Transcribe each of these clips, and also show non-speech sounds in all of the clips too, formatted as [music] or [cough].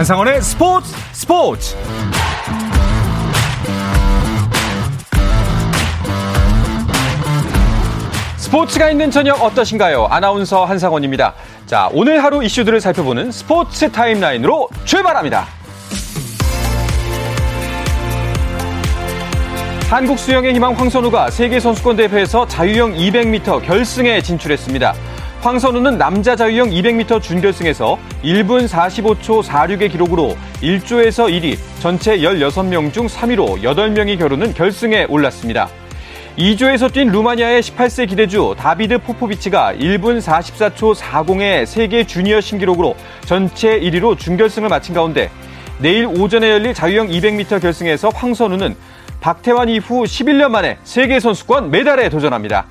한상원의 스포츠 스포츠 스포츠가 있는 저녁 어떠신가요? 아나운서 한상원입니다. 자, 오늘 하루 이슈들을 살펴보는 스포츠 타임라인으로 출발합니다. 한국 수영의 희망 황선우가 세계선수권대회에서 자유형 200m 결승에 진출했습니다. 황선우는 남자 자유형 200m 준결승에서 1분 45초 46의 기록으로 1조에서 1위, 전체 16명 중 3위로 8명이 겨루는 결승에 올랐습니다. 2조에서 뛴 루마니아의 18세 기대주 다비드 포포비치가 1분 44초 40의 세계 주니어 신기록으로 전체 1위로 준결승을 마친 가운데 내일 오전에 열릴 자유형 200m 결승에서 황선우는 박태환 이후 11년 만에 세계 선수권 메달에 도전합니다.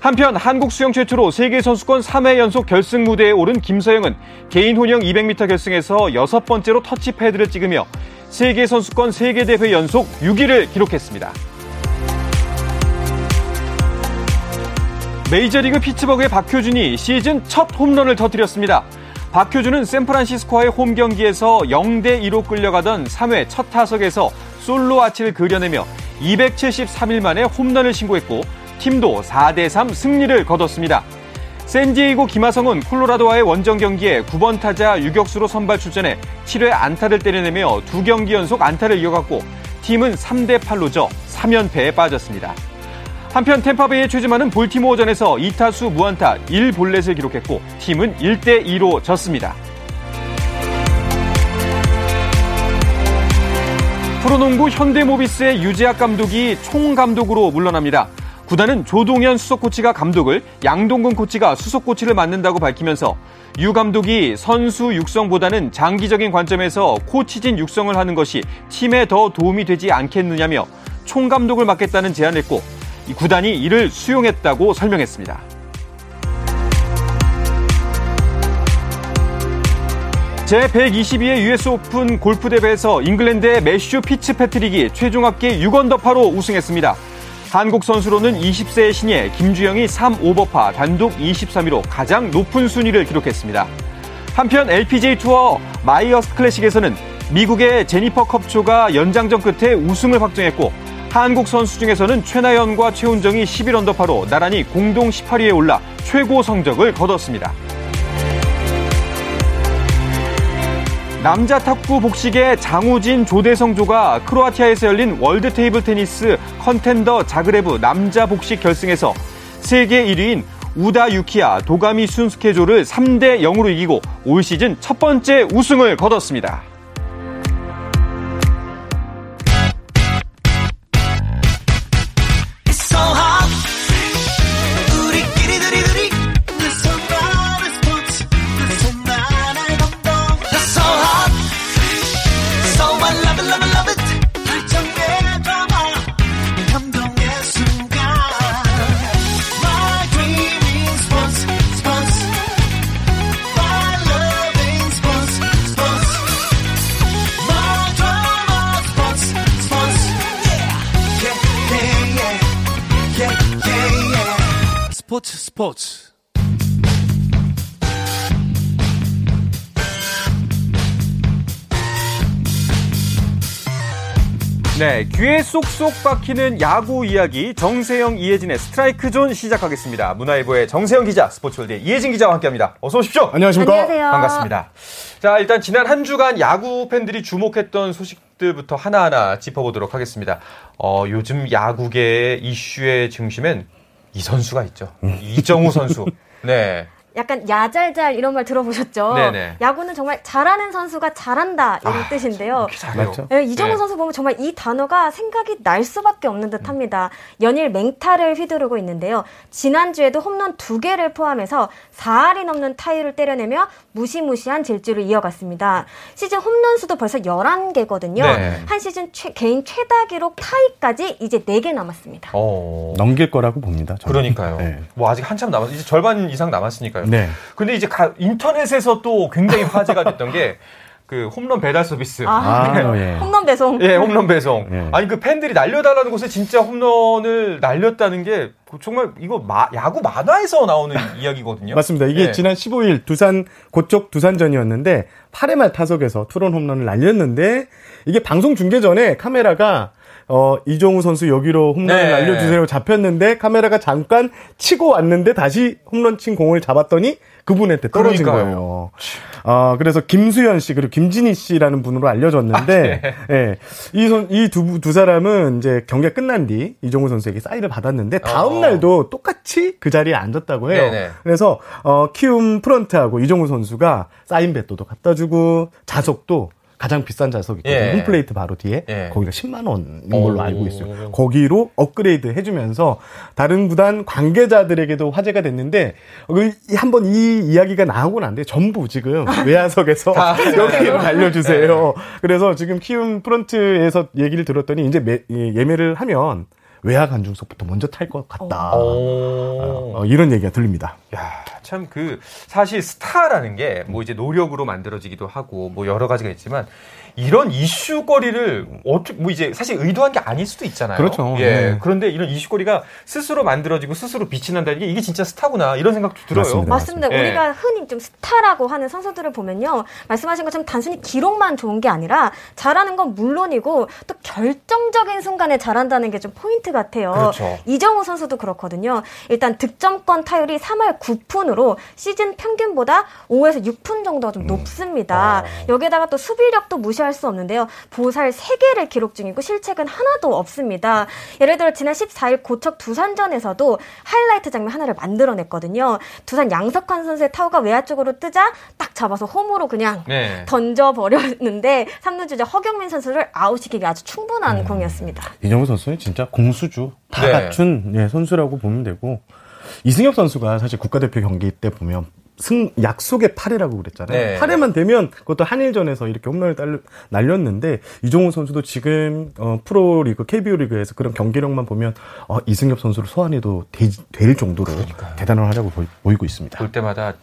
한편 한국 수영 최초로 세계 선수권 3회 연속 결승 무대에 오른 김서영은 개인 혼영 200m 결승에서 여섯 번째로 터치패드를 찍으며 세계 선수권 3개 대회 연속 6위를 기록했습니다. 메이저리그 피츠버그의 박효준이 시즌 첫 홈런을 터뜨렸습니다. 박효준은 샌프란시스코와의 홈 경기에서 0대 2로 끌려가던 3회 첫 타석에서 솔로 아치를 그려내며 273일 만에 홈런을 신고했고 팀도 4대3 승리를 거뒀습니다. 샌디에이고 김하성은 콜로라도와의 원정 경기에 9번 타자 유격수로 선발 출전해 7회 안타를 때려내며 두 경기 연속 안타를 이어갔고 팀은 3대 8로 져 3연패에 빠졌습니다. 한편 템파베이의 최지만은 볼티모어전에서 2타수 무안타 1볼넷을 기록했고 팀은 1대 2로 졌습니다. 프로농구 현대모비스의 유재학 감독이 총감독으로 물러납니다. 구단은 조동현 수석 코치가 감독을 양동근 코치가 수석 코치를 맡는다고 밝히면서 유 감독이 선수 육성보다는 장기적인 관점에서 코치진 육성을 하는 것이 팀에 더 도움이 되지 않겠느냐며 총감독을 맡겠다는 제안을 했고 구단이 이를 수용했다고 설명했습니다. 제122회 US 오픈 골프 대회에서 잉글랜드의 매슈 피츠패트릭이 최종 합계 6언더파로 우승했습니다. 한국 선수로는 20세의 신예 김주형이 3오버파 단독 23위로 가장 높은 순위를 기록했습니다. 한편 LPGA 투어 마이어스 클래식에서는 미국의 제니퍼 컵초가 연장전 끝에 우승을 확정했고 한국 선수 중에서는 최나연과 최운정이 11언더파로 나란히 공동 18위에 올라 최고 성적을 거뒀습니다. 남자 탁구 복식의 장우진 조대성 조가 크로아티아에서 열린 World Table Tennis Contender 자그레브 남자 복식 결승에서 세계 1위인 우다 유키아 도가미 슌스케 조를 3대 0으로 이기고 올 시즌 첫 번째 우승을 거뒀습니다. 스포츠 네, 귀에 쏙쏙 박히는 야구 이야기 정세영 이혜진의 스트라이크 존 시작하겠습니다. 문화일보의 정세영 기자, 스포츠월드의 이혜진 기자와 함께합니다. 어서 오십시오. 안녕하십니까? 안녕하세요. 반갑습니다. 자, 일단 지난 한 주간 야구 팬들이 주목했던 소식들부터 하나하나 짚어보도록 하겠습니다. 어, 요즘 야구계의 이슈의 중심엔 이 선수가 있죠. 이정우 선수. [laughs] 네. 약간 야잘잘 이런 말 들어보셨죠? 네네. 야구는 정말 잘하는 선수가 잘한다 이런 아, 뜻인데요. 맞죠? 네, 이정우 네. 선수 보면 정말 이 단어가 생각이 날 수밖에 없는 듯합니다. 연일 맹타를 휘두르고 있는데요. 지난주에도 홈런 두 개를 포함해서 4할이 넘는 타율을 때려내며 무시무시한 질주를 이어갔습니다. 시즌 홈런 수도 벌써 11개거든요. 네. 한 시즌 최- 개인 최다 기록 타이까지 이제 4개 남았습니다. 어. 넘길 거라고 봅니다. 저는. 그러니까요. 네. 뭐 아직 한참 남았, 이제 절반 이상 남았으니까요. 네. 근데 이제 가- 인터넷에서 또 굉장히 화제가 됐던 게 그 홈런 배달 서비스. 아, 아, 예. 홈런 배송. 예, 홈런 배송. 예. 아니 그 팬들이 날려달라는 곳에 진짜 홈런을 날렸다는 게 정말 이거 마- 야구 만화에서 나오는 [laughs] 이야기거든요. 맞습니다. 이게 예. 지난 15일 두산 고쪽 두산전이었는데 8회 말 타석에서 투런 홈런을 날렸는데 이게 방송 중계 전에 카메라가 어 이종우 선수 여기로 홈런을 네. 날려주세요 잡혔는데 카메라가 잠깐 치고 왔는데 다시 홈런 친 공을 잡았더니 그분한테 떨어진 그러니까요. 거예요. 어 그래서 김수현 씨 그리고 김진희 씨라는 분으로 알려졌는데 아, 예. 이이두 두 사람은 이제 경기가 끝난 뒤 이종우 선수에게 사인을 받았는데 다음 어. 날도 똑같이 그 자리에 앉았다고 해요. 네네. 그래서 어 키움 프런트하고 이종우 선수가 사인 배도도 갖다 주고 자석도 가장 비싼 자석이 있거든요. 예. 홈플레이트 바로 뒤에 예. 거기가 10만 원인 걸로 오. 알고 있어요. 거기로 업그레이드 해주면서 다른 구단 관계자들에게도 화제가 됐는데 어, 이- 한번 이 이야기가 나오고 난 뒤에 전부 지금 [laughs] 외야석에서 [laughs] 여기로 알려주세요. 그래서 지금 키움 프런트에서 얘기를 들었더니 이제 매- 이 예매를 하면 외야 관중석부터 먼저 탈 것 같다. 오. 어, 이런 얘기가 들립니다. 야, 참 그 사실 스타라는 게 뭐 이제 노력으로 만들어지기도 하고 뭐 여러 가지가 있지만 이런 이슈거리를 어떻게 뭐 이제 사실 의도한 게 아닐 수도 있잖아요. 그렇죠. 예. 네. 그런데 이런 이슈거리가 스스로 만들어지고 스스로 빛이 난다는 게 이게 진짜 스타구나 이런 생각도 들어요. 맞습니다. 맞습니다. 예. 우리가 흔히 좀 스타라고 하는 선수들을 보면요. 말씀하신 것처럼 단순히 기록만 좋은 게 아니라 잘하는 건 물론이고 또 결정적인 순간에 잘한다는 게 좀 포인트 같아요. 그렇죠. 이정우 선수도 그렇거든요. 일단 득점권 타율이 3할 9푼으로 시즌 평균보다 5에서 6푼 정도가 좀 높습니다. 아. 여기에다가 또 수비력도 무시할 수 없는데요. 보살 3개를 기록 중이고 실책은 하나도 없습니다. 예를 들어 지난 14일 고척 두산전에서도 하이라이트 장면 하나를 만들어냈거든요. 두산 양석환 선수의 타구가 외야 쪽으로 뜨자 딱 잡아서 홈으로 그냥 네. 던져버렸는데 3루 주자 허경민 선수를 아웃시키기 아주 충분한 공이었습니다. 이정우 선수는 진짜 공수주 다 네. 갖춘 예, 선수라고 보면 되고 이승엽 선수가 사실 국가대표 경기 때 보면 승 약속의 8회라고 그랬잖아요. 네. 8회만 되면 그것도 한일전에서 이렇게 홈런을 딸- 날렸는데 이종우 선수도 지금 어, 프로리그 KBO 리그에서 그런 경기력만 보면 어, 이승엽 선수를 소환해도 되- 될 정도로 대단한 활약을 보이, 보이고 있습니다. 볼 때마다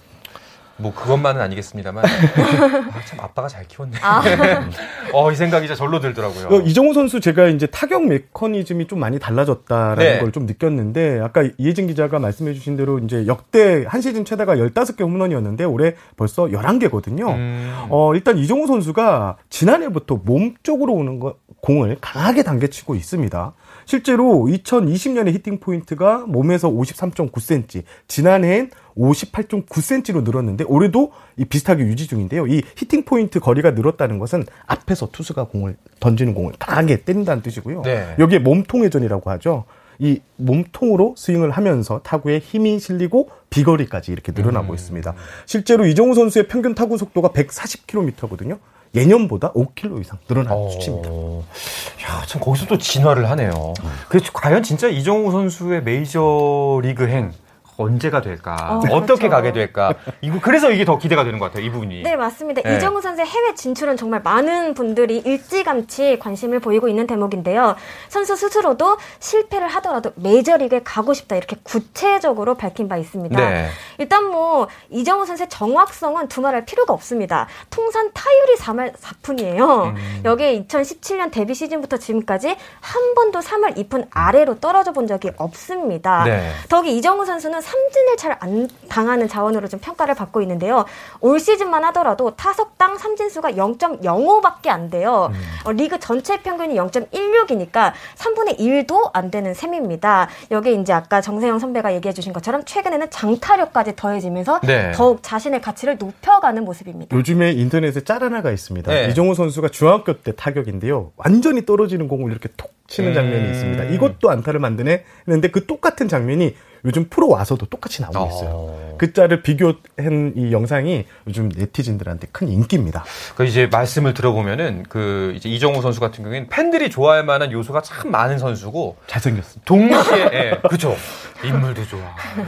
뭐 그것만은 아니겠습니다만 아, 참 아빠가 잘 키웠네. [laughs] 어, 이 생각이 진짜 절로 들더라고요. 어, 이정우 선수 제가 이제 타격 메커니즘이 좀 많이 달라졌다라는 네. 걸좀 느꼈는데 아까 이혜진 기자가 말씀해 주신 대로 이제 역대 한 시즌 최다가 15개 홈런이었는데 올해 벌써 11개거든요. 음. 어, 일단 이정후 선수가 지난해부터 몸 쪽으로 오는 거, 공을 강하게 당겨치고 있습니다. 실제로 2020년에 히팅 포인트가 몸에서 53.9cm, 지난해엔 58.9cm로 늘었는데 올해도 이 비슷하게 유지 중인데요. 이 히팅 포인트 거리가 늘었다는 것은 앞에서 투수가 공을 던지는 공을 강하게 때린다는 뜻이고요. 네. 여기에 몸통 회전이라고 하죠. 이 몸통으로 스윙을 하면서 타구에 힘이 실리고 비거리까지 이렇게 늘어나고 있습니다. 실제로 이정우 선수의 평균 타구 속도가 140km거든요. 예년보다 5km 이상 늘어난 어. 수치입니다. 야, 참 거기서 또 진화를 하네요. 그래서 과연 진짜 이정우 선수의 메이저 리그행 언제가 될까? 어, 어, 떻게 그렇죠. 가게 될까? 이거 그래서 이게 더 기대가 되는 것 같아요. 이 부분이. 네, 맞습니다. 네. 이정우 선수의 해외 진출은 정말 많은 분들이 일찌감치 관심을 보이고 있는 대목인데요. 선수 스스로도 실패를 하더라도 메이저리그에 가고 싶다 이렇게 구체적으로 밝힌 바 있습니다. 네. 일단 뭐 이정우 선수의 정확성은 두말할 필요가 없습니다. 통산 타율이 3할 4푼이에요. 음. 여기에 2017년 데뷔 시즌부터 지금까지 한 번도 3할 2푼 아래로 떨어져 본 적이 없습니다. 네. 더기 이정우 선수는 삼진을 잘 안 당하는 자원으로 좀 평가를 받고 있는데요. 올 시즌만 하더라도 타석당 삼진수가 0.05밖에 안 돼요. 음. 어, 리그 전체 평균이 0.16이니까 3분의 1도 안 되는 셈입니다. 여기 이제 아까 정세영 선배가 얘기해 주신 것처럼 최근에는 장타력까지 더해지면서 네. 더욱 자신의 가치를 높여가는 모습입니다. 요즘에 인터넷에 짤 하나가 있습니다. 네. 이정우 선수가 중학교 때 타격인데요. 완전히 떨어지는 공을 이렇게 톡 치는 음. 장면이 있습니다. 이것도 안타를 만드네 했는데 그 똑같은 장면이 요즘 프로 와서도 똑같이 나오고 있어요. 어. 그 짤을 비교한 이 영상이 요즘 네티즌들한테 큰 인기입니다. 그 이제 말씀을 들어보면은 그 이제 이정후 선수 같은 경우에는 팬들이 좋아할 만한 요소가 참 많은 선수고 잘생겼습니다. 동시에 [laughs] 예, 그렇죠. 인물도 좋아.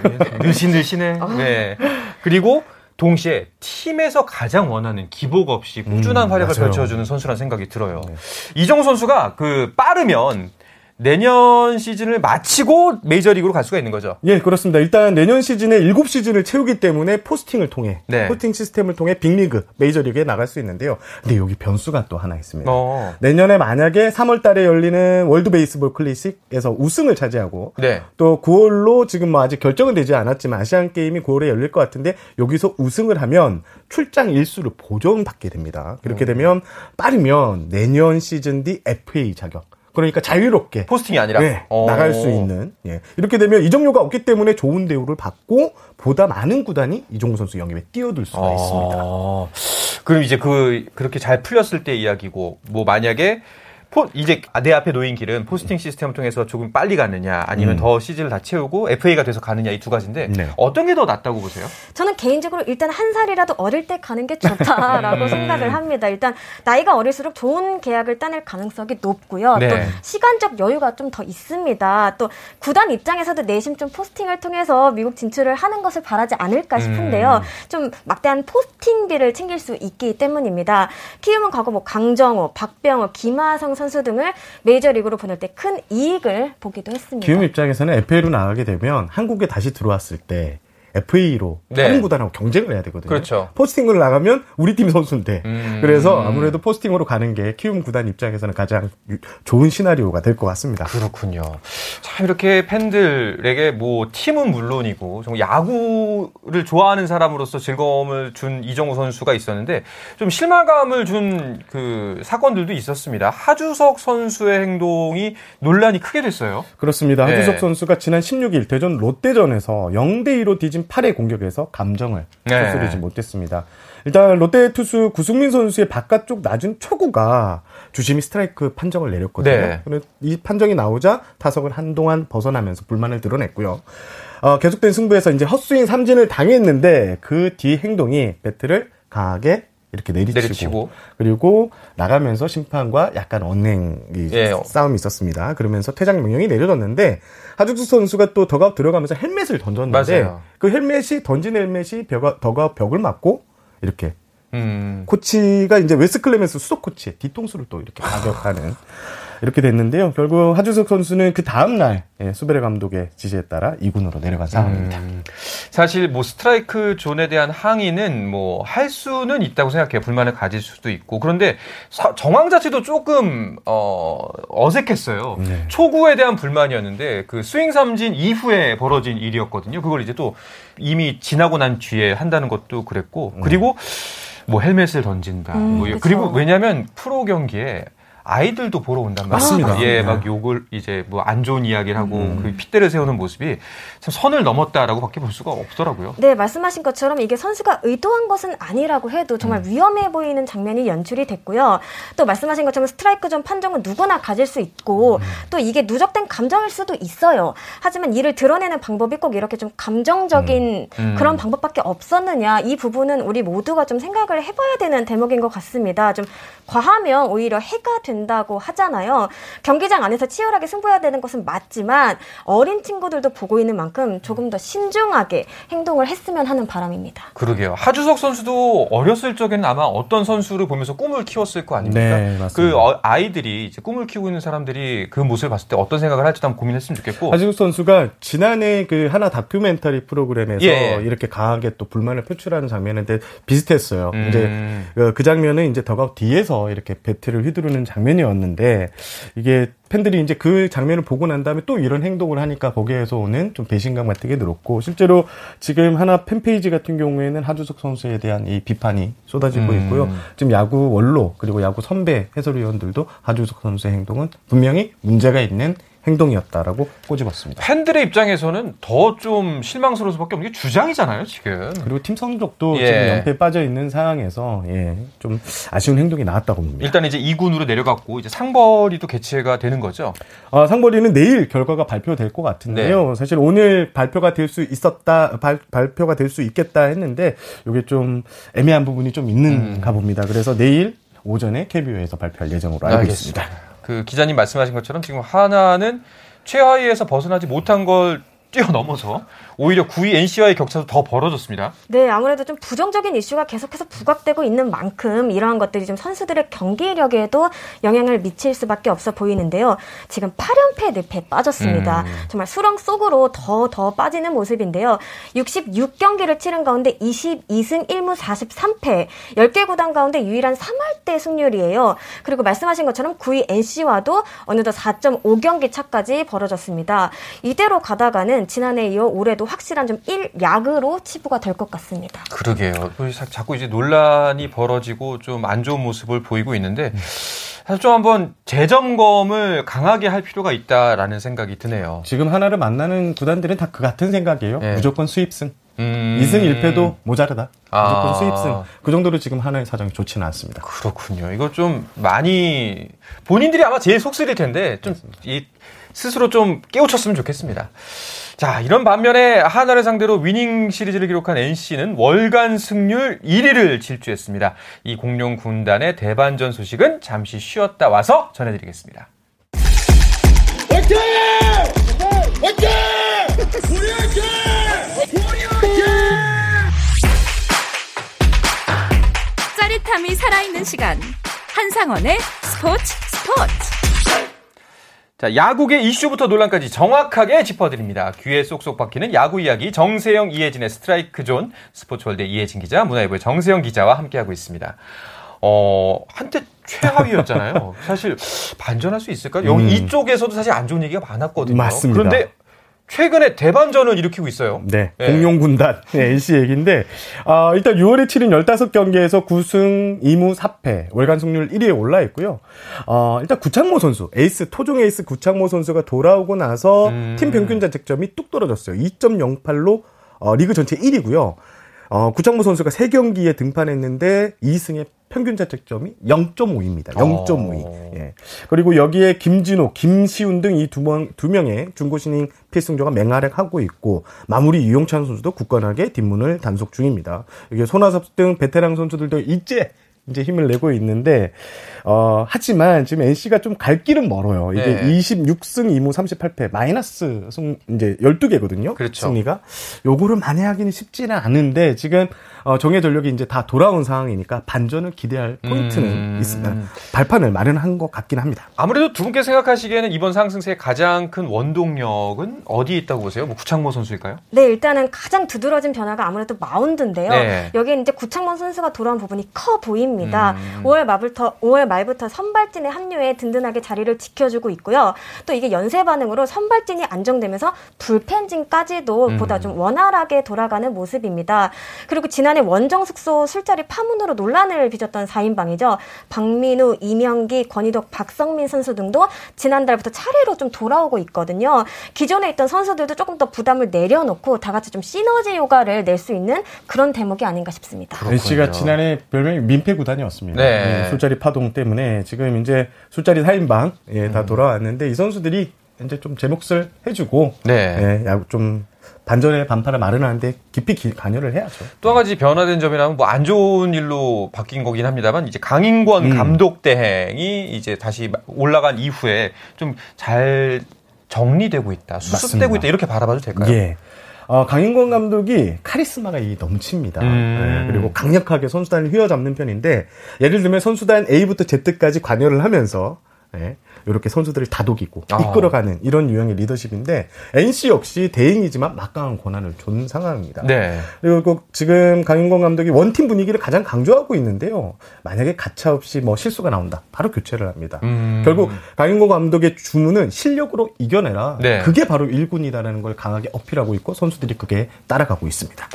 [laughs] 늘씬늘씬해. 네. 그리고 동시에 팀에서 가장 원하는 기복 없이 꾸준한 음, 활약을 맞아요. 펼쳐주는 선수라는 생각이 들어요. 이정후 선수가 그 빠르면 내년 시즌을 마치고 메이저리그로 갈 수가 있는 거죠. 예, 그렇습니다. 일단 내년 시즌에 7시즌을 채우기 때문에 포스팅을 통해 네. 포스팅 시스템을 통해 빅리그, 메이저리그에 나갈 수 있는데요. 근데 여기 변수가 또 하나 있습니다. 어. 내년에 만약에 3월 달에 열리는 월드 베이스볼 클래식에서 우승을 차지하고 네. 또 9월로 지금 뭐 아직 결정은 되지 않았지만 아시안 게임이 9월에 열릴 것 같은데 여기서 우승을 하면 출장 일수를 보존받게 됩니다. 그렇게 음. 되면 빠르면 내년 시즌 뒤 FA 자격 그러니까 자유롭게 포스팅이 아니라 네, 어. 나갈 수 있는 예. 이렇게 되면 이적료가 없기 때문에 좋은 대우를 받고 보다 많은 구단이 이정후 선수 영입에 뛰어들 수가 있습니다. 어. 그럼 이제 그 그렇게 잘 풀렸을 때 이야기고 뭐 만약에 포, 이제 내 앞에 놓인 길은 포스팅 시스템을 통해서 조금 빨리 가느냐 아니면 음. 더 시즌을 다 채우고 FA가 돼서 가느냐 이 두 가지인데 네. 어떤 게 더 낫다고 보세요? 저는 개인적으로 일단 한 살이라도 어릴 때 가는 게 좋다라고 음. 생각을 합니다. 일단 나이가 어릴수록 좋은 계약을 따낼 가능성이 높고요. 네. 또 시간적 여유가 좀 더 있습니다. 또 구단 입장에서도 내심 좀 포스팅을 통해서 미국 진출을 하는 것을 바라지 않을까 싶은데요. 음. 좀 막대한 포스팅비를 챙길 수 있기 때문입니다. 키움은 과거 뭐 강정호, 박병호, 김하성 선수 등을 메이저리그로 보낼 때 큰 이익을 보기도 했습니다. 기움 입장에서는 FA로 나가게 되면 한국에 다시 들어왔을 때 FA로 네. 다른 구단하고 경쟁을 해야 되거든요. 그렇죠. 포스팅으로 나가면 우리 팀 선수인데. 음. 그래서 아무래도 포스팅으로 가는 게 키움 구단 입장에서는 가장 유- 좋은 시나리오가 될 것 같습니다. 그렇군요. 참 이렇게 팬들에게 뭐 팀은 물론이고 정말 야구를 좋아하는 사람으로서 즐거움을 준 이정우 선수가 있었는데 좀 실망감을 준 그 사건들도 있었습니다. 하주석 선수의 행동이 논란이 크게 됐어요. 그렇습니다. 네. 하주석 선수가 지난 16일 대전 롯데전에서 0대 2로 뒤진 8회 공격에서 감정을 네. 쏘리지 못했습니다. 일단 롯데 투수 구승민 선수의 바깥쪽 낮은 초구가 주심이 스트라이크 판정을 내렸거든요. 네. 이 판정이 나오자 타석을 한동안 벗어나면서 불만을 드러냈고요. 어, 계속된 승부에서 이제 헛스윙 삼진을 당했는데 그 뒤 행동이 배트를 강하게 이렇게 내리치고, 내리치고. 그리고 나가면서 심판과 약간 언행이 예. 싸움이 있었습니다. 그러면서 퇴장 명령이 내려졌는데 하주석 선수가 또 더그아웃 들어가면서 헬멧을 던졌는데 맞아요. 그 헬멧이 던진 헬멧이 벽, 더그아웃 벽을 맞고 이렇게 음. 코치가 이제 웨스 클레멘츠 수석 코치의 뒤통수를 또 이렇게 가격하는 [laughs] 이렇게 됐는데요. 결국 하주석 선수는 그 다음 날 예, 수베로 감독의 지시에 따라 2군으로 내려간 상황입니다. 음, 사실 뭐 스트라이크 존에 대한 항의는 뭐 할 수는 있다고 생각해요. 불만을 가질 수도 있고. 그런데 사- 정황 자체도 조금 어 어색했어요. 네. 초구에 대한 불만이었는데 그 스윙 삼진 이후에 벌어진 일이었거든요. 그걸 이제 또 이미 지나고 난 뒤에 한다는 것도 그랬고. 그리고 뭐 헬멧을 던진다. 음, 뭐. 그리고 왜냐면 프로 경기에 아이들도 보러 온단 말이에요. 맞습니다. 예, 네. 막 욕을 이제 뭐 안 좋은 이야기를 하고 음. 그 핏대를 세우는 모습이 참 선을 넘었다라고밖에 볼 수가 없더라고요. 네, 말씀하신 것처럼 이게 선수가 의도한 것은 아니라고 해도 정말 음. 위험해 보이는 장면이 연출이 됐고요. 또 말씀하신 것처럼 스트라이크 존 판정은 누구나 가질 수 음. 있고 또 이게 누적된 감정일 수도 있어요. 하지만 이를 드러내는 방법이 꼭 이렇게 좀 감정적인 음. 그런 방법밖에 없었느냐 이 부분은 우리 모두가 좀 생각을 해봐야 되는 대목인 것 같습니다. 좀 과하면 오히려 해가 된다고 하잖아요. 경기장 안에서 치열하게 승부해야 되는 것은 맞지만 어린 친구들도 보고 있는 만큼 조금 더 신중하게 행동을 했으면 하는 바람입니다. 그러게요. 하주석 선수도 어렸을 적에는 아마 어떤 선수를 보면서 꿈을 키웠을 거 아닙니까? 네, 맞습니다. 그 어- 아이들이 이제 꿈을 키우고 있는 사람들이 그 모습을 봤을 때 어떤 생각을 할지도 한번 고민했으면 좋겠고. 하주석 선수가 지난해 그 하나 다큐멘터리 프로그램에서 예. 이렇게 강하게 또 불만을 표출하는 장면인데 비슷했어요. 음. 이제 그, 그 장면은 이제 더가웃 뒤에서 이렇게 배트를 휘두르는 장면 이었는데 이게 팬들이 이제 그 장면을 보고 난 다음에 또 이런 행동을 하니까 거기에서 오는 좀 배신감 같은 게 늘었고 실제로 지금 하나 팬페이지 같은 경우에는 하주석 선수에 대한 이 비판이 쏟아지고 음. 있고요. 지금 야구 원로 그리고 야구 선배 해설위원들도 하주석 선수의 행동은 분명히 문제가 있는 행동이었다라고 꼬집었습니다. 팬들의 입장에서는 더 좀 실망스러울 수밖에 없는 게 주장이잖아요, 지금. 그리고 팀 성적도 예. 지금 연패에 빠져 있는 상황에서 예, 좀 아쉬운 행동이 나왔다고 봅니다. 일단 이제 2군으로 내려갔고 이제 상벌이도 개최가 되는 거죠. 아, 상벌이는 내일 결과가 발표될 것 같은데요. 네. 사실 오늘 발표가 될 수 있었다, 발, 발표가 될 수 있겠다 했는데 이게 좀 애매한 부분이 좀 음. 있는가 봅니다. 그래서 내일 오전에 KBO에서 발표할 예정으로 알고 있습니다. 그 기자님 말씀하신 것처럼 지금 하나는 최하위에서 벗어나지 못한 걸 뛰어넘어서 오히려 9위 NC와의 격차도 더 벌어졌습니다. 네, 아무래도 좀 부정적인 이슈가 계속해서 부각되고 있는 만큼 이러한 것들이 좀 선수들의 경기력에도 영향을 미칠 수밖에 없어 보이는데요. 지금 8연패 늪에 빠졌습니다. 음. 정말 수렁 속으로 더더 빠지는 모습인데요. 66경기를 치른 가운데 22승 1무 43패, 10개 구단 가운데 유일한 3할대 승률이에요. 그리고 말씀하신 것처럼 9위 NC와도 어느덧 4.5경기 차까지 벌어졌습니다. 이대로 가다가는 지난해 이어 올해도 확실한 좀 1약으로 치부가 될 것 같습니다. 그러게요. 자꾸 이제 논란이 벌어지고 좀 안 좋은 모습을 보이고 있는데 사실 좀 한번 재점검을 강하게 할 필요가 있다라는 생각이 드네요. 지금 하나를 만나는 구단들은 다 그 같은 생각이에요. 네. 무조건 수입승. 음... 2승 1패도 모자르다. 무조건 아... 수입승. 그 정도로 지금 하나의 사정이 좋지는 않습니다. 그렇군요. 이거 좀 많이 본인들이 아마 제일 속쓰릴 텐데 좀이 스스로 좀 깨우쳤으면 좋겠습니다. 자, 이런 반면에 하나를 상대로 위닝 시리즈를 기록한 NC는 월간 승률 1위를 질주했습니다. 이 공룡 군단의 대반전 소식은 잠시 쉬었다 와서 전해드리겠습니다. 화이팅! 화이팅! 우리 화이팅! 우리 화이팅! 짜릿함이 살아있는 시간. 한상원의 스포츠 스포츠. 자, 야구계 이슈부터 논란까지 정확하게 짚어드립니다. 귀에 쏙쏙 박히는 야구 이야기 정세영, 이혜진의 스트라이크 존 스포츠월드 이혜진 기자, 문화일보의 정세영 기자와 함께하고 있습니다. 어, 한때 최하위였잖아요. [laughs] 사실 반전할 수 있을까? 요 음. 이쪽에서도 사실 안 좋은 얘기가 많았거든요. 맞습니다. 그런데 최근에 대반전을 일으키고 있어요. 네. 네. 공룡군단 네, NC 얘기인데 어, 일단 6월에 치른 15경기에서 9승 2무 4패 월간 승률 1위에 올라 있고요. 어, 일단 구창모 선수 에이스 토종 에이스 구창모 선수가 돌아오고 나서 음. 팀 평균 자책점이 뚝 떨어졌어요. 2.08로 어, 리그 전체 1위고요. 어, 구창모 선수가 3경기에 등판했는데 2승에 평균 자책점이 0.5입니다. 0.52. 어. 예. 그리고 여기에 김진호, 김시훈 등 이두두 명의 중고 신인 필승조가 맹활약하고 있고 마무리 이용찬 선수도 굳건하게 뒷문을 단속 중입니다. 이게 손아섭 등 베테랑 선수들도 이제 이제 힘을 내고 있는데 어 하지만 지금 NC가 좀 갈 길은 멀어요. 이게 네. 26승 2무 38패 마이너스 승 이제 12개거든요. 그렇죠. 승리가 요거를 만회하기는 쉽지는 않은데 지금 어, 정예 전력이 이제 다 돌아온 상황이니까 반전을 기대할 포인트는 음... 있습니다. 발판을 마련한 것 같긴 합니다. 아무래도 두 분께 생각하시기에는 이번 상승세의 가장 큰 원동력은 어디에 있다고 보세요? 뭐 구창모 선수일까요? 네, 일단은 가장 두드러진 변화가 아무래도 마운드인데요. 네. 여기에 이제 구창모 선수가 돌아온 부분이 커 보입니다. 음... 5월 말부터 5월 말부터 선발진의 합류에 든든하게 자리를 지켜주고 있고요. 또 이게 연쇄 반응으로 선발진이 안정되면서 불펜진까지도 음... 보다 좀 원활하게 돌아가는 모습입니다. 그리고 지난 지난해 원정 숙소 술자리 파문으로 논란을 빚었던 4인방이죠. 박민우, 이명기, 권희덕, 박성민 선수 등도 지난달부터 차례로 좀 돌아오고 있거든요. 기존에 있던 선수들도 조금 더 부담을 내려놓고 다 같이 좀 시너지 요가를 낼 수 있는 그런 대목이 아닌가 싶습니다. NC가 지난해 별명이 민폐 구단이었습니다. 네. 네, 술자리 파동 때문에 지금 이제 술자리 4인방 예, 다 음. 돌아왔는데 이 선수들이 이제 좀 제 몫을 해주고 네. 예, 좀 반전의 반파를 마련하는데 깊이 기, 관여를 해야죠. 또 한 가지 변화된 점이라면 뭐 안 좋은 일로 바뀐 거긴 합니다만 이제 강인권 음. 감독 대행이 이제 다시 올라간 이후에 좀 잘 정리되고 있다, 수습되고 맞습니다. 있다 이렇게 바라봐도 될까요? 예. 어, 강인권 감독이 카리스마가 이 넘칩니다. 음. 네, 그리고 강력하게 선수단을 휘어잡는 편인데 예를 들면 선수단 A부터 Z까지 관여를 하면서 네, 이렇게 선수들을 다독이고 아. 이끌어가는 이런 유형의 리더십인데 NC 역시 대행이지만 막강한 권한을 준 상황입니다. 네. 그리고 지금 강인권 감독이 원팀 분위기를 가장 강조하고 있는데요. 만약에 가차 없이 뭐 실수가 나온다, 바로 교체를 합니다. 음. 결국 강인권 감독의 주문은 실력으로 이겨내라. 네. 그게 바로 일군이다라는 걸 강하게 어필하고 있고 선수들이 그게 따라가고 있습니다.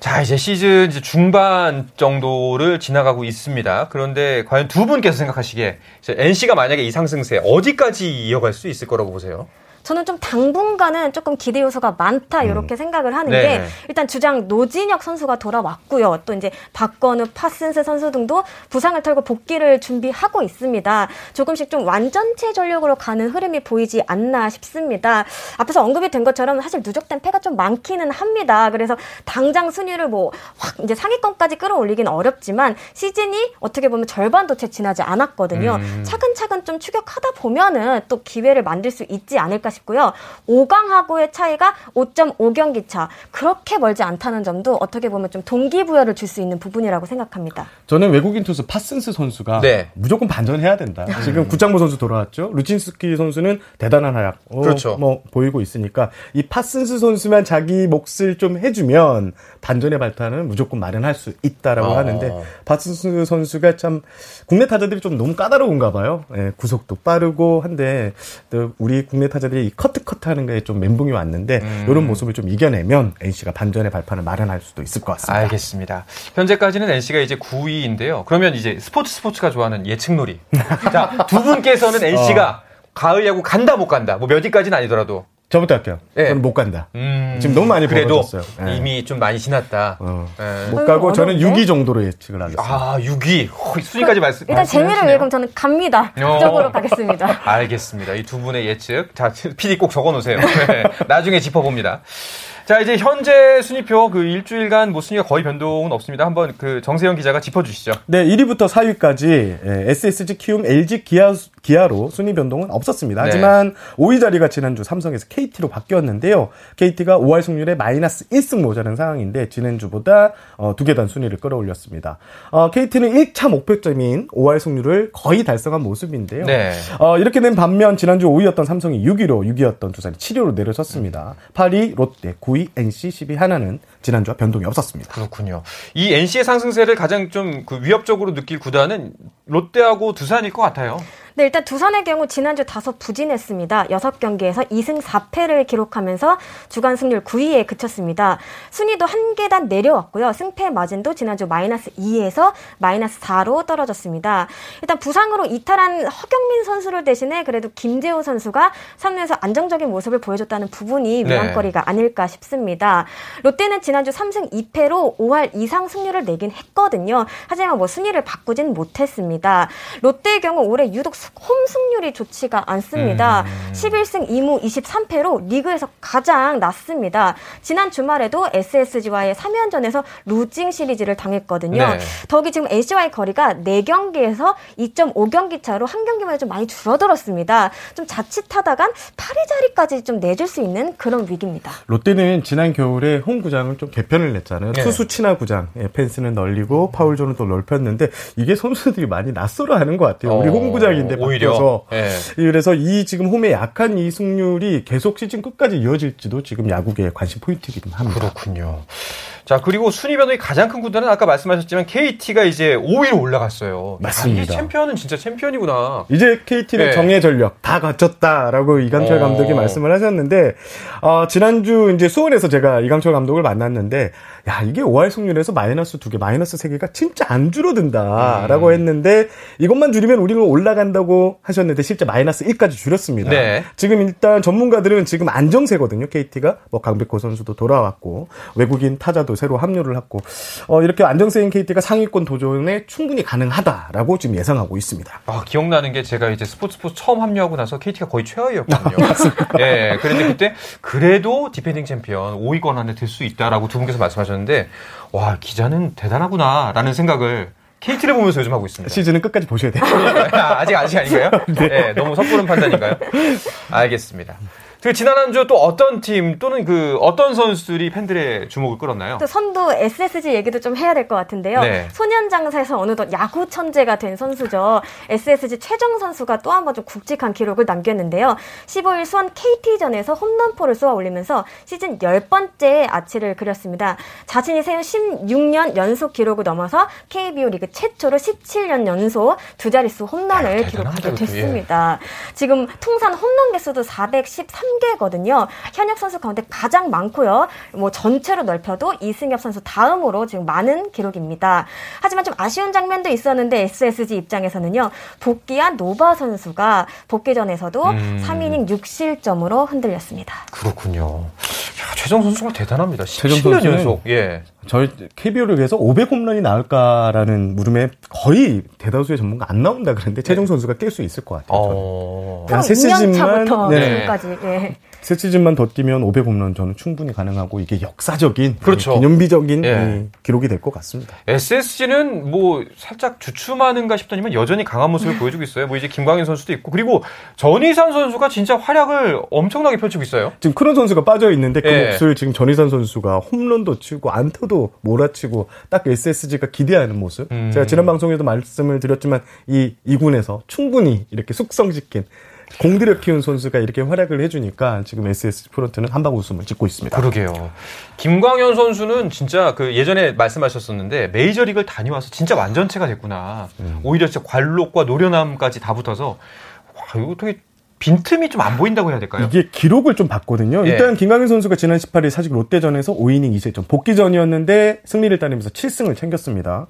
자, 이제 시즌 이제 중반 정도를 지나가고 있습니다. 그런데 과연 두 분께서 생각하시기에 NC가 만약에 이 상승세 어디까지 이어갈 수 있을 거라고 보세요? 저는 좀 당분간은 조금 기대 요소가 많다 이렇게 음. 생각을 하는 네. 게 일단 주장 노진혁 선수가 돌아왔고요. 또 이제 박건우, 파슨스 선수 등도 부상을 털고 복귀를 준비하고 있습니다. 조금씩 좀 완전체 전력으로 가는 흐름이 보이지 않나 싶습니다. 앞에서 언급이 된 것처럼 사실 누적된 패가 좀 많기는 합니다. 그래서 당장 순위를 뭐 확 이제 상위권까지 끌어올리긴 어렵지만 시즌이 어떻게 보면 절반도 채 지나지 않았거든요. 음. 차근차근 좀 추격하다 보면은 또 기회를 만들 수 있지 않을까 싶습니다. 싶고요. 5강하고의 차이가 5.5경기 차. 그렇게 멀지 않다는 점도 어떻게 보면 좀 동기부여를 줄 수 있는 부분이라고 생각합니다. 저는 외국인 투수 파슨스 선수가 네. 무조건 반전해야 된다. 지금 구창모 선수 돌아왔죠. 루친스키 선수는 대단한 활약 어, 그렇죠. 뭐 보이고 있으니까 이 파슨스 선수만 자기 몫을 좀 해주면 반전의 발판은 무조건 마련할 수 있다라고 어. 하는데 파슨스 선수가 참 국내 타자들이 좀 너무 까다로운가 봐요. 예, 구속도 빠르고 한데 또 우리 국내 타자들이 이 커트 커트 하는 거에 좀 멘붕이 왔는데 음. 이런 모습을 좀 이겨내면 NC가 반전의 발판을 마련할 수도 있을 것 같습니다. 알겠습니다. 현재까지는 NC가 이제 9위인데요. 그러면 이제 스포츠 스포츠가 좋아하는 예측놀이. [laughs] 자, 두 분께서는 NC가 가을 야구 간다 못 간다. 뭐 몇 위까지는 아니더라도. 저부터 할게요. 예. 저는 못 간다. 음, 지금 너무 많이 그래도 벌어졌어요. 예. 이미 좀 많이 지났다. 어. 예. 못 가고 아이고, 저는 어려운데? 6위 정도로 예측을 하겠습니다. 아, 6위. 어, 순위까지 말씀. 일단 재미를. 위해 그럼 저는 갑니다. 어. 그쪽으로 가겠습니다. [laughs] 알겠습니다. 이 두 분의 예측. 자, PD 꼭 적어 놓으세요. 네, 나중에 짚어봅니다. 자, 이제 현재 순위표 그 일주일간 뭐 순위가 거의 변동은 없습니다. 한번 그 정세영 기자가 짚어주시죠. 네, 1위부터 4위까지 SSG, 키움, LG, 기아, 기아로 순위 변동은 없었습니다. 네. 하지만 5위 자리가 지난주 삼성에서 KT로 바뀌었는데요. KT가 5할 승률에 마이너스 1승 모자란 상황인데 지난주보다 어, 두 계단 순위를 끌어올렸습니다. 어, KT는 1차 목표점인 5할 승률을 거의 달성한 모습인데요. 네. 어, 이렇게 된 반면 지난주 5위였던 삼성이 6위로 6위였던 두산이 7위로 내려섰습니다. 8위 롯데, 9위 NC, 10위 하나는 지난주와 변동이 없었습니다. 그렇군요. 이 NC의 상승세를 가장 좀 그 위협적으로 느낄 구단은 롯데하고 두산일 것 같아요. 네, 일단 두산의 경우 지난주 다소 부진했습니다. 6경기에서 2승 4패를 기록하면서 주간 승률 9위에 그쳤습니다. 순위도 한 계단 내려왔고요. 승패 마진도 지난주 마이너스 2에서 마이너스 4로 떨어졌습니다. 일단 부상으로 이탈한 허경민 선수를 대신해 그래도 김재호 선수가 3루에서 안정적인 모습을 보여줬다는 부분이 네. 위안거리가 아닐까 싶습니다. 롯데는 지난주 3승 2패로 5할 이상 승률을 내긴 했거든요. 하지만 뭐 순위를 바꾸진 못했습니다. 롯데의 경우 올해 유독 수- 홈 승률이 좋지가 않습니다. 11승 2무 23패로 리그에서 가장 낮습니다. 지난 주말에도 SSG와의 3연전에서 루징 시리즈를 당했거든요. 네. 덕이 지금 NC와의 거리가 4경기에서 2.5경기 차로 한 경기만에 좀 많이 줄어들었습니다. 좀 자칫하다간 8위 자리까지 좀 내줄 수 있는 그런 위기입니다. 롯데는 지난 겨울에 홈 구장을 좀 개편을 냈잖아요. 네. 투수 친화 구장. 예, 펜스는 널리고 파울존은 또 넓혔는데 이게 선수들이 많이 낯설어 하는 것 같아요. 우리 어, 홈구장인데 오히려. 바뀌어서. 예. 그래서 이 지금 홈의 약한 이 승률이 계속 시즌 끝까지 이어질지도 지금 야구계의 관심 포인트이긴 합니다. 그렇군요. 자, 그리고 순위 변동이 가장 큰 구단은 아까 말씀하셨지만 KT가 이제 5위로 올라갔어요. 야, 맞습니다. 이게 챔피언은 진짜 챔피언이구나. 이제 KT는 네. 정예 전력 다 갖췄다라고 이강철 어. 감독이 말씀을 하셨는데 어, 지난주 이제 수원에서 제가 이강철 감독을 만났는데 야 이게 5할 승률에서 마이너스 두 개, 마이너스 세 개가 진짜 안 음. 줄어든다라고 했는데 이것만 줄이면 우리는 올라간다고 하셨는데 실제 마이너스 1까지 줄였습니다. 네. 지금 일단 전문가들은 지금 안정세거든요. KT가 뭐 강백호 선수도 돌아왔고 외국인 타자도 새로 합류를 했고 어, 이렇게 안정세인 KT가 상위권 도전에 충분히 가능하다라고 지금 예상하고 있습니다. 아, 기억나는 게 제가 이제 스포츠 스포츠 처음 합류하고 나서 KT가 거의 최하위였거든요. 예. 그런데 그때 그래도 디펜딩 챔피언 5위권 안에 들 수 있다라고 두 분께서 말씀하셨는데 와, 기자는 대단하구나라는 생각을 KT를 보면서 요즘 하고 있습니다. 시즌은 끝까지 보셔야 돼요. [laughs] 아, 아직 아직 아닌가요? [laughs] 네. 너무 섣부른 판단인가요? [laughs] 알겠습니다. 그 지난 한 주 또 어떤 팀 또는 그 어떤 선수들이 팬들의 주목을 끌었나요? 또 선두 SSG 얘기도 좀 해야 될 것 같은데요. 네. 소년장사에서 어느덧 야구 천재가 된 선수죠. SSG 최정 선수가 또 한 번 좀 굵직한 기록을 남겼는데요. 15일 수원 KT전에서 홈런포를 쏘아 올리면서 시즌 10번째 아치를 그렸습니다. 자신이 세운 16년 연속 기록을 넘어서 KBO 리그 최초로 17년 연속 두 자릿수 홈런을 야, 기록하게. 예. 됐습니다. 지금 통산 홈런 개수도 413 개거든요. 현역 선수 가운데 가장 많고요. 뭐 전체로 넓혀도 이승엽 선수 다음으로 지금 많은 기록입니다. 하지만 좀 아쉬운 장면도 있었는데 SSG 입장에서는요. 복귀한 노바 선수가 복귀전에서도 음. 3이닝 6실점으로 흔들렸습니다. 그렇군요. 야, 최정 선수 정말 대단합니다. 최정 17년 선수는 연속. 예. 저희 KBO를 위해서 500홈런이 나올까라는 물음에 거의 대다수의 전문가 안 나온다 그랬는데 최종 선수가 깰 수 있을 것 같아요. 어. 한세 시즌만, 네. 지금까지. 예. 세 시즌만 더 뛰면 500홈런 저는 충분히 가능하고 이게 역사적인 그렇죠. 기념비적인 예. 이 기록이 될 것 같습니다. SSG는 뭐 살짝 주춤하는가 싶더니만 여전히 강한 모습을 보여주고 있어요. 뭐 이제 김광현 선수도 있고 그리고 전희산 선수가 진짜 활약을 엄청나게 펼치고 있어요. 지금 크론 선수가 빠져 있는데 그 예. 몫을 지금 전희산 선수가 홈런도 치고 안타도 몰아치고 딱 SSG가 기대하는 모습. 음. 제가 지난 방송에도 말씀을 드렸지만 이 이군에서 충분히 이렇게 숙성시킨 공들여 키운 선수가 이렇게 활약을 해주니까 지금 SSG 프런트는 한방 웃음을 짓고 있습니다. 그러게요. 김광현 선수는 진짜 그 예전에 말씀하셨었는데 메이저리그를 다녀와서 진짜 완전체가 됐구나. 음. 오히려 진짜 관록과 노련함까지 다 붙어서 와 이거 되게 빈틈이 좀 안 보인다고 해야 될까요? 이게 기록을 좀 봤거든요. 예. 일단 김광현 선수가 지난 18일 사직 롯데전에서 5이닝 2실점 복귀 전이었는데 승리를 따내면서 7승을 챙겼습니다.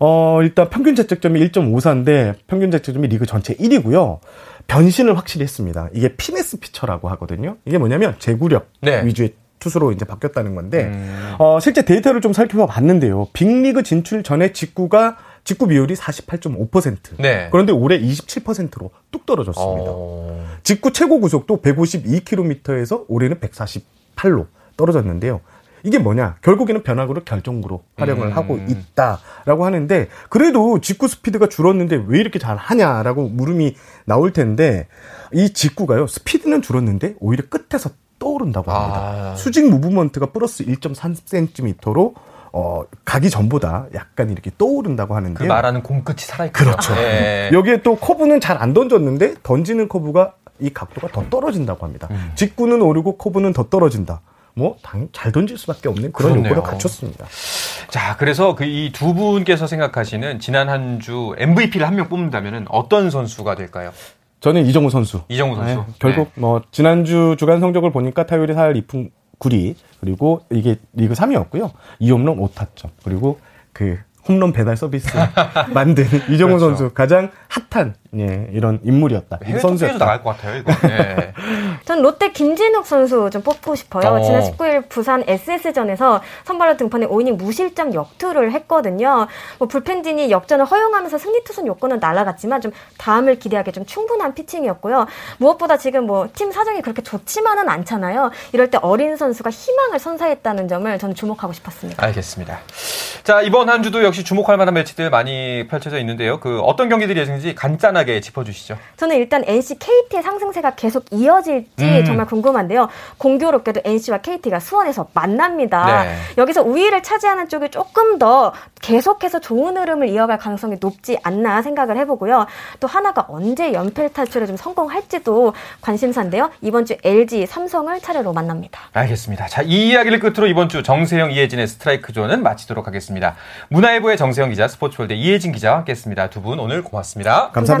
어, 일단 평균 자책점이 1.54인데 평균 자책점이 리그 전체 1위고요. 변신을 확실히 했습니다. 이게 피네스 피처라고 하거든요. 이게 뭐냐면 제구력 네. 위주의 투수로 이제 바뀌었다는 건데 음. 어, 실제 데이터를 좀 살펴봤는데요. 빅리그 진출 전에 직구가 직구 비율이 48.5%. 네. 그런데 올해 27%로 뚝 떨어졌습니다. 어... 직구 최고 구속도 152km에서 올해는 148로 떨어졌는데요. 이게 뭐냐? 결국에는 변화구를 결정구로 활용을 음. 하고 있다라고 하는데 그래도 직구 스피드가 줄었는데 왜 이렇게 잘 하냐라고 물음이 나올 텐데 이 직구가요. 스피드는 줄었는데 오히려 끝에서 떠오른다고 합니다. 아. 수직 무브먼트가 플러스 1.3cm로 어, 가기 전보다 약간 이렇게 떠오른다고 그 하는데요. 말하는 공끝이 살아있고 그렇죠. 예. 여기에 또 커브는 잘 안 던졌는데 던지는 커브가 이 각도가 더 떨어진다고 합니다. 음. 직구는 오르고 커브는 더 떨어진다. 뭐잘 던질 수밖에 없는 그런 그렇네요. 요구를 갖췄습니다. 자, 그래서 그 이 두 분께서 생각하시는 지난 한 주 MVP를 한 명 뽑는다면 어떤 선수가 될까요? 저는 이정우 선수. 이정우 선수. 네, 결국 뭐 지난주 주간 성적을 보니까 타율이 4할 2푼 9리 그리고 이게 리그 3위였고요. 2홈런 5타점 그리고 그 홈런 배달 서비스 [laughs] 만든 이정우 그렇죠. 선수 가장 핫한 예, 이런 인물이었다. 해외 선수였다. 투표에서 나갈 것 같아요, 이거. 예. [laughs] 전 롯데 김진욱 선수 좀 뽑고 싶어요. 어. 지난 19일 부산 SS전에서 선발로 등판해 5이닝 무실점 역투를 했거든요. 뭐 불펜진이 역전을 허용하면서 승리 투순 요건은 날아갔지만 좀 다음을 기대하기 좀 충분한 피칭이었고요. 무엇보다 지금 뭐 팀 사정이 그렇게 좋지만은 않잖아요. 이럴 때 어린 선수가 희망을 선사했다는 점을 저는 주목하고 싶었습니다. 알겠습니다. 자, 이번 한 주도 역시 주목할 만한 매치들 많이 펼쳐져 있는데요. 그 어떤 경기들이 예상인지 간단하게 짚어주시죠. 저는 일단 NC KT의 상승세가 계속 이어질지 음. 정말 궁금한데요. 공교롭게도 NC와 KT가 수원에서 만납니다. 네. 여기서 우위를 차지하는 쪽이 조금 더 계속해서 좋은 흐름을 이어갈 가능성이 높지 않나 생각을 해보고요. 또 하나가 언제 연패 탈출에 좀 성공할지도 관심사인데요. 이번 주 LG, 삼성을 차례로 만납니다. 알겠습니다. 자, 이 이야기를 끝으로 이번 주 정세영, 이혜진의 스트라이크 존은 마치도록 하겠습니다. 문화일보의 정세영 기자, 스포츠월드 이혜진 기자와 함께했습니다. 두 분 오늘 고맙습니다. 감사합